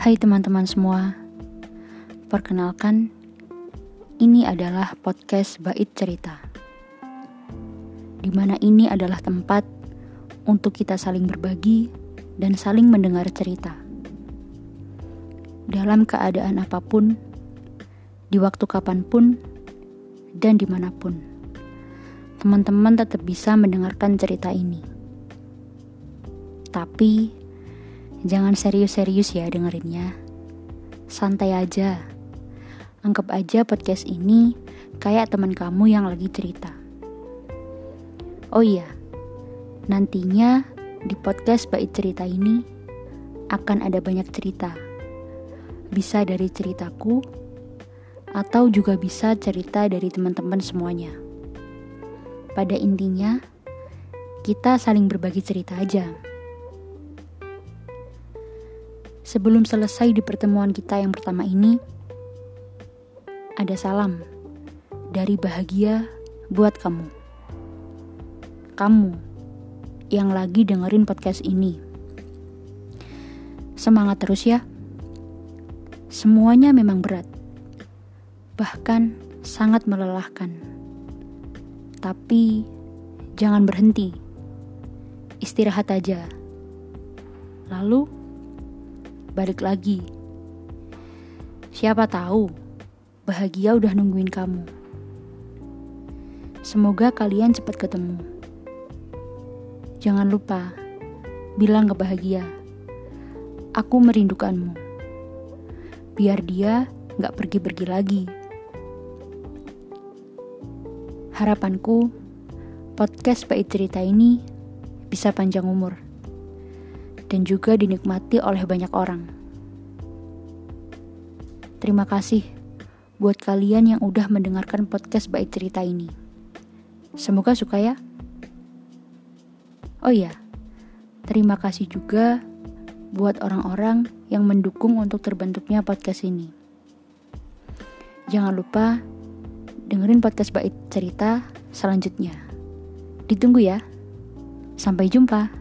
Hai teman-teman semua, perkenalkan, ini adalah podcast Bait Cerita, di mana ini adalah tempat untuk kita saling berbagi dan saling mendengar cerita. Dalam keadaan apa pun, di waktu kapan pun, dan di mana pun, teman-teman tetap bisa mendengarkan cerita ini. Tapi, Jangan serius-serius ya dengerinnya. Santai aja. Anggap aja podcast ini kayak teman kamu yang lagi cerita. Oh iya, nantinya di podcast Bait Cerita ini akan ada banyak cerita. Bisa dari ceritaku, atau juga bisa cerita dari teman-teman semuanya. Pada intinya, kita saling berbagi cerita aja. Sebelum selesai di pertemuan kita yang pertama ini, ada salam dari bahagia buat kamu. Kamu yang lagi dengerin podcast ini. Semangat terus ya. Semuanya memang berat. Bahkan sangat melelahkan. Tapi jangan berhenti. Istirahat aja. Lalu balik lagi. Siapa tahu, bahagia udah nungguin kamu. Semoga kalian cepat ketemu. Jangan lupa, bilang ke bahagia, aku merindukanmu. Biar dia gak pergi-pergi lagi. Harapanku, podcast Bait Cerita ini bisa panjang umur dan juga dinikmati oleh banyak orang. Terima kasih buat kalian yang udah mendengarkan podcast Bait Cerita ini. Semoga suka ya. Oh iya, terima kasih juga buat orang-orang yang mendukung untuk terbentuknya podcast ini. Jangan lupa dengerin podcast Bait Cerita selanjutnya. Ditunggu ya. Sampai jumpa.